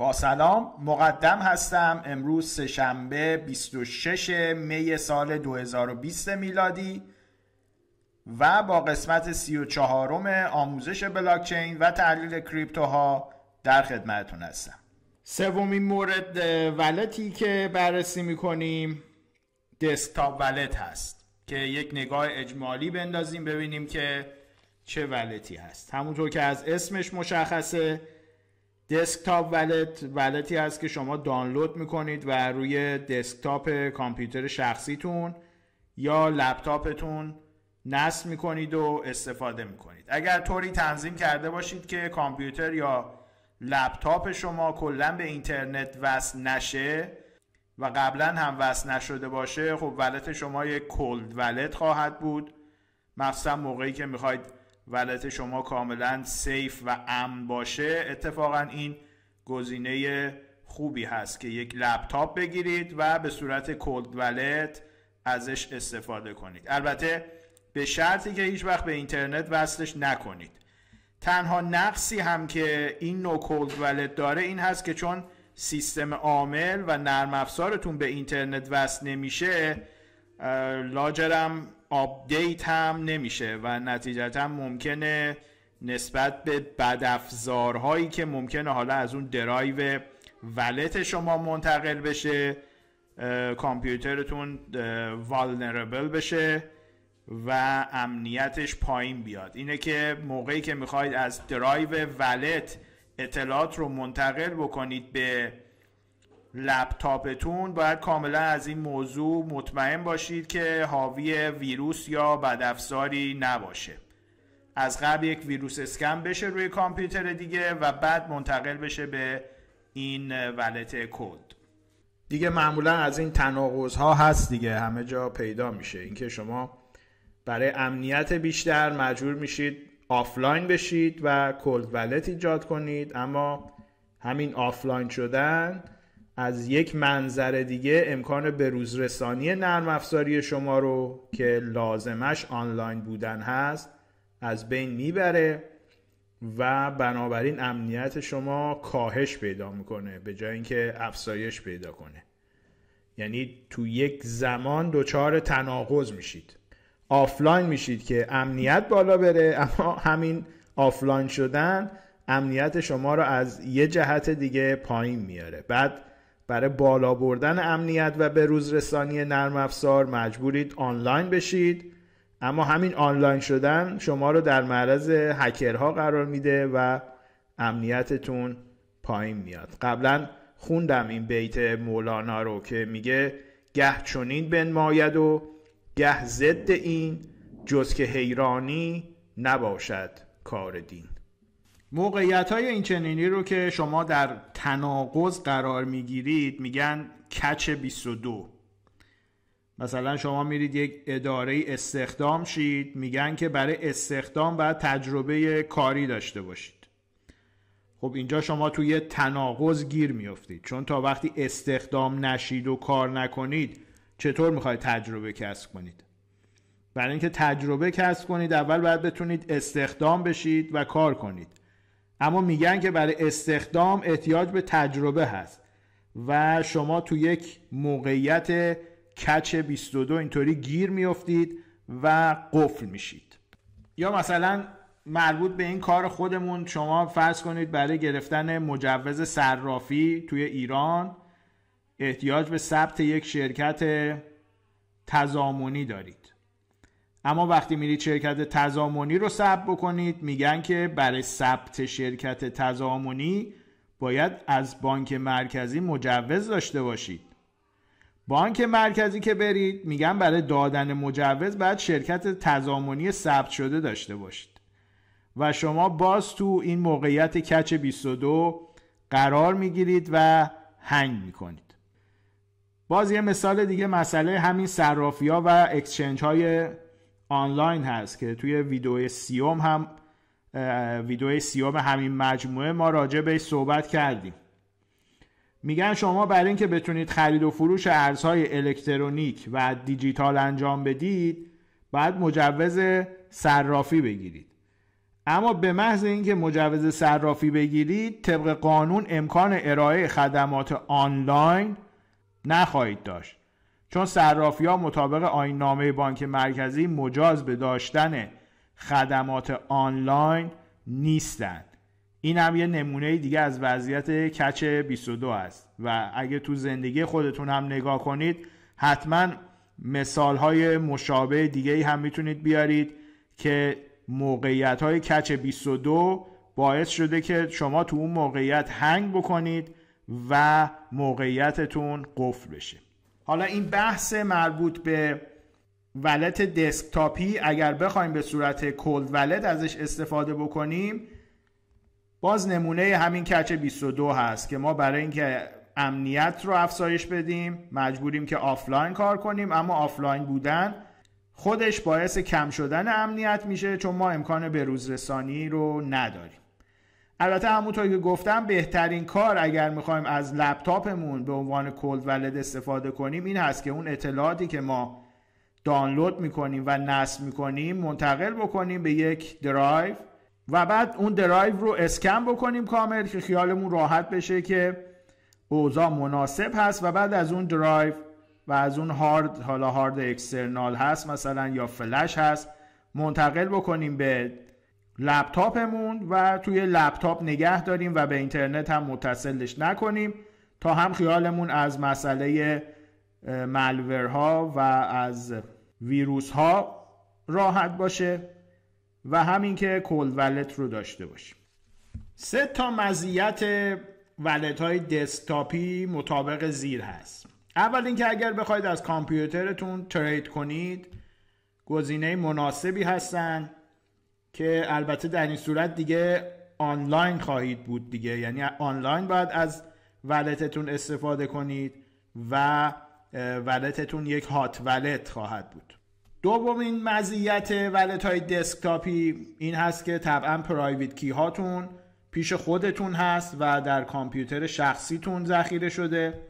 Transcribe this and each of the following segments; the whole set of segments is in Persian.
با سلام مقدم هستم. امروز سهشنبه 26 می سال 2020 میلادی و با قسمت 34 آموزش بلاکچین و تحلیل کریپتوها در خدمتتون هستم. سومین مورد ولتی که بررسی می‌کنیم دسکتاپ ولت هست که یک نگاه اجمالی بندازیم ببینیم که چه ولتی هست. همونطور که از اسمش مشخصه دسکتاپ ولت ولتی هست که شما دانلود می‌کنید و روی دسکتاپ کامپیوتر شخصیتون یا لپتاپتون نصب می‌کنید و استفاده می‌کنید. اگر طوری تنظیم کرده باشید که کامپیوتر یا لپتاپ شما کلا به اینترنت وصل نشه و قبلا هم وصل نشده باشه خب ولت شما یک کلد ولت خواهد بود. مخصوصا موقعی که می‌خواید ولت شما کاملا سیف و امن باشه اتفاقا این گزینه خوبی هست که یک لپتاپ بگیرید و به صورت کلد ولت ازش استفاده کنید. البته به شرطی که هیچ وقت به اینترنت وصلش نکنید. تنها نقصی هم که این نو کلد ولت داره این هست که چون سیستم عامل و نرم افزارتون به اینترنت وصل نمیشه لاجرم update هم نمیشه و نتیجتا ممکنه نسبت به بدافزارهایی که ممکنه حالا از اون drive wallet شما منتقل بشه کامپیوترتون vulnerable بشه و امنیتش پایین بیاد. اینه که موقعی که می‌خواید از drive wallet اطلاعات رو منتقل بکنید به لپتاپتون باید کاملا از این موضوع مطمئن باشید که حاوی ویروس یا بدافزاری نباشه. از قبل یک virus scan بشه روی کامپیوتر دیگه و بعد منتقل بشه به این wallet cold دیگه معمولا از این تناقض ها هست دیگه همه جا پیدا میشه. اینکه شما برای امنیت بیشتر مجبور میشید آفلاین بشید و cold wallet ایجاد کنید اما همین آفلاین شدن از یک منظر دیگه امکان بروز رسانی نرم افزاری شما رو که لازمش آنلاین بودن هست از بین می‌بره و بنابراین امنیت شما کاهش پیدا می‌کنه به جای اینکه افزایش پیدا کنه. یعنی تو یک زمان دچار تناقض میشید. آفلاین میشید که امنیت بالا بره اما همین آفلاین شدن امنیت شما رو از یه جهت دیگه پایین میاره. بعد برای بالا بردن امنیت و به روز رسانی نرم افزار مجبورید آنلاین بشید. اما همین آنلاین شدن شما رو در معرض هکرها قرار میده و امنیتتون پایین میاد. قبلا خوندم این بیت مولانا رو که میگه گه چنین بنماید و گه ضد این جز که حیرانی نباشد کار دین. موقعیت های این چنینی رو که شما در تناقض قرار می‌گیرید میگن کچ 22 مثلا شما میرید یک اداره استخدام شید میگن که برای استخدام باید تجربه کاری داشته باشید. خب اینجا شما توی تناقض گیر میافتید. چون تا وقتی استخدام نشید و کار نکنید چطور می‌خواید تجربه کسب کنید؟ برای اینکه تجربه کسب کنید اول باید بتونید استخدام بشید و کار کنید. اما میگن که برای استخدام احتیاج به تجربه هست و شما تو یک موقعیت کچ 22 اینطوری گیر میافتید و قفل میشید. یا مثلا مربوط به این کار خودمون شما فرض کنید برای گرفتن مجوز صرافی توی ایران احتیاج به ثبت یک شرکت تضامنی دارید. اما وقتی میرید شرکت تضامنی رو ثبت بکنید میگن که برای ثبت شرکت تضامنی باید از بانک مرکزی مجوز داشته باشید. بانک مرکزی که برید میگن برای دادن مجوز باید شرکت تضامنی ثبت شده داشته باشید. و شما باز تو این موقعیت کچ 22 قرار می‌گیرید و hang می‌کنید. باز یه مثال دیگه مسئله همین صرافی ها و exchange های آنلاین هست که توی ویدیو سیوم هم ویدیو سیوم همین مجموعه ما راجع بهش صحبت کردیم. میگن شما برای اینکه بتونید خرید و فروش ارزهای الکترونیک و دیجیتال انجام بدید باید مجوز صرافی بگیرید. اما به محض اینکه مجوز صرافی بگیرید طبق قانون امکان ارائه خدمات آنلاین نخواهید داشت. چون صرافی ها مطابق آین نامه بانک مرکزی مجاز به داشتن خدمات آنلاین نیستند. این هم یه نمونه دیگه از وضعیت کچ 22 است. و اگه تو زندگی خودتون هم نگاه کنید حتما مثال های مشابه دیگه هم می‌تونید بیارید که موقعیت های catch 22 باعث شده که شما تو اون موقعیت hang بکنید و موقعیتتون قفل بشه. حالا این بحث مربوط به wallet دسکتاپی اگر بخوایم به صورت cold wallet ازش استفاده بکنیم باز نمونه همین catch 22 هست که ما برای اینکه امنیت رو افزایش بدیم مجبوریم که آفلاین کار کنیم اما آفلاین بودن خودش باعث کم شدن امنیت میشه چون ما امکان بروزرسانی رو نداریم. البته همونطور که گفتم بهترین کار اگر می‌خوایم از لپتاپمون به عنوان cold wallet استفاده کنیم این هست که اون اطلاعاتی که ما دانلود می‌کنیم و نصب می‌کنیم منتقل بکنیم به یک درایو و بعد اون درایو رو اسکن بکنیم کامل که خیالمون راحت بشه که اوضاع مناسب هست و بعد از اون درایو و از اون هارد حالا هارد اکسترنال هست مثلا یا فلش هست منتقل بکنیم به لپتاپمون و توی لپتاپ نگه داریم و به اینترنت هم متصلش نکنیم تا هم خیالمون از مسئله ملورها و از ویروس ها راحت باشه و همین که کل ولت رو داشته باشیم. سه تا مزیت wallet های دسکتاپی مطابق زیر هست. اول اینکه اگر بخواید از کامپیوترتون trade کنید گزینه مناسبی هستن. که البته در این صورت دیگه آنلاین خواهید بود دیگه. یعنی آنلاین باید از wallet تون استفاده کنید و wallet تون یک hot wallet خواهد بود. دومین مزیت wallet های دسکتاپی این هست که طبعا private key هاتون پیش خودتون هست و در کامپیوتر شخصیتون ذخیره شده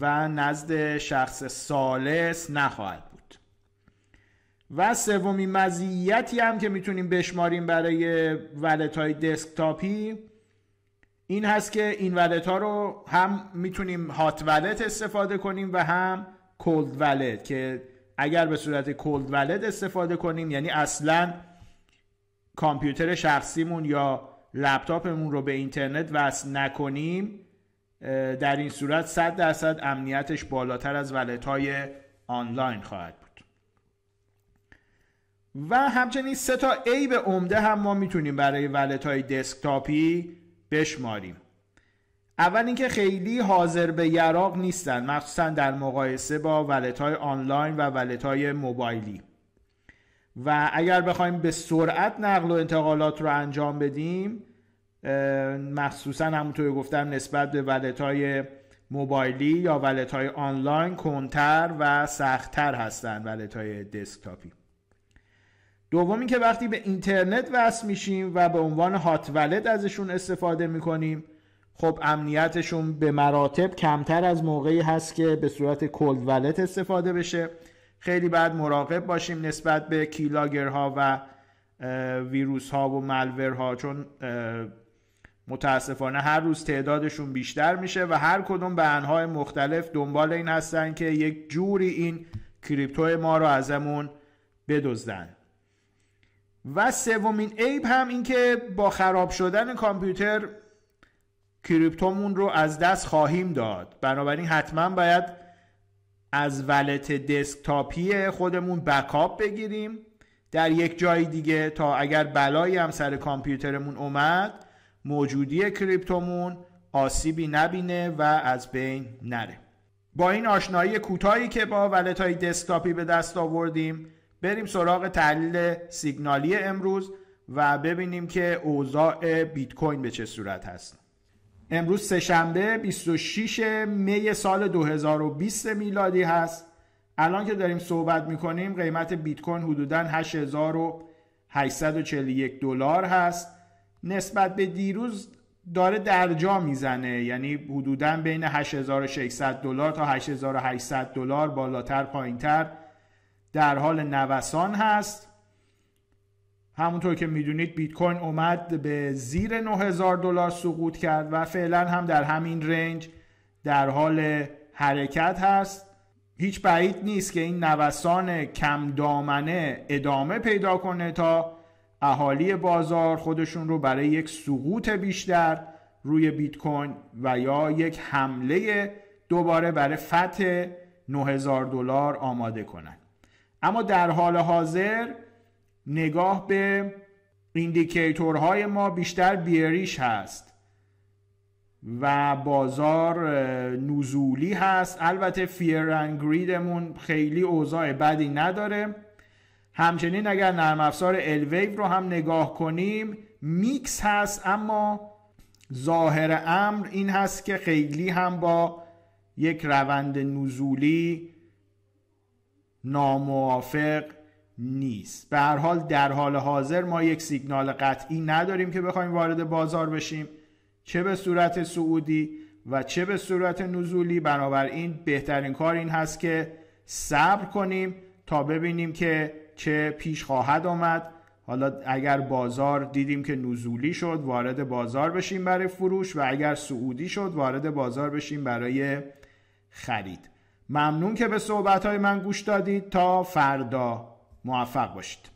و نزد شخص سالس نخواهد و سومین مزیتی هم که می‌تونیم بشماریم برای ولت های دسکتاپی این هست که این ولت ها رو هم می‌تونیم هات ولت استفاده کنیم و هم کولد ولت که اگر به صورت کولد ولت استفاده کنیم یعنی اصلا کامپیوتر شخصیمون یا لپتاپمون رو به اینترنت وصل نکنیم در این صورت 100 درصد امنیتش بالاتر از ولت های آنلاین خواهد و همچنین سه تا عیب عمده هم ما می‌تونیم برای ولت های دسکتاپی بشماریم. اول اینکه خیلی حاضر به یراق نیستن مخصوصا در مقایسه با ولت های آنلاین و ولت های موبایلی. و اگر بخوایم به سرعت نقل و انتقالات رو انجام بدیم مخصوصا همونطور گفتم نسبت به ولت های موبایلی یا ولت های آنلاین کنتر و سختتر هستن ولت های دسکتاپی. دوم که وقتی به اینترنت وصل میشیم و به عنوان هات ولت ازشون استفاده می‌کنیم خب امنیتشون به مراتب کمتر از موقعی هست که به صورت کلد ولت استفاده بشه. خیلی باید مراقب باشیم نسبت به کیلاگرها و ویروس ها و ملور ها چون متاسفانه هر روز تعدادشون بیشتر میشه و هر کدوم به انهای مختلف دنبال این هستن که یک جوری این کریپتو ما رو ازمون بدزدن. و سومین عیب هم این که با خراب شدن کامپیوتر کریپتومون رو از دست خواهیم داد. بنابراین حتما باید از ولت دسکتاپی خودمون بکاپ بگیریم. در یک جای دیگه تا اگر بلایی هم سر کامپیوترمون اومد موجودی کریپتومون آسیبی نبینه و از بین نره. با این آشنایی کوتاهی که با ولت های دسکتاپی به دست آوردیم بریم سراغ تحلیل سیگنالی امروز و ببینیم که اوضاع بیت کوین به چه صورت هست. امروز سهشنبه 26 می سال 2020 میلادی هست. الان که داریم صحبت می‌کنیم قیمت بیت کوین حدودا 8841 دلار هست. نسبت به دیروز داره درجا می‌زنه یعنی حدودا بین 8600 دلار تا 8800 دلار بالاتر پایینتر. در حال نوسان هست. همونطور که می‌دونید بیت کوین اومد به زیر 9000 دلار سقوط کرد و فعلا هم در همین رنج در حال حرکت هست. هیچ بعید نیست که این نوسان کم دامنه ادامه پیدا کنه تا اهالی بازار خودشون رو برای یک سقوط بیشتر روی بیت کوین و یا یک حمله دوباره برای فتح 9000 دلار آماده کنن. اما در حال حاضر نگاه به indicator های ما بیشتر bearish هست و بازار نزولی هست. البته fear خیلی اوضاع بدی نداره. همچنین اگر نرم افزار الویو رو هم نگاه کنیم میکس هست اما ظاهر امر این هست که خیلی هم با یک روند نزولی ناموافق نیست. به هر حال در حال حاضر ما یک سیگنال قطعی نداریم که بخوایم وارد بازار بشیم. چه به صورت سعودی و چه به صورت نزولی. بنابراین بهترین کار این هست که صبر کنیم تا ببینیم که چه پیش خواهد آمد. حالا اگر بازار دیدیم که نزولی شد وارد بازار بشیم برای فروش و اگر سعودی شد وارد بازار بشیم برای خرید. ممنون که به صحبت من گوش دادید. تا فردا موفق باشید.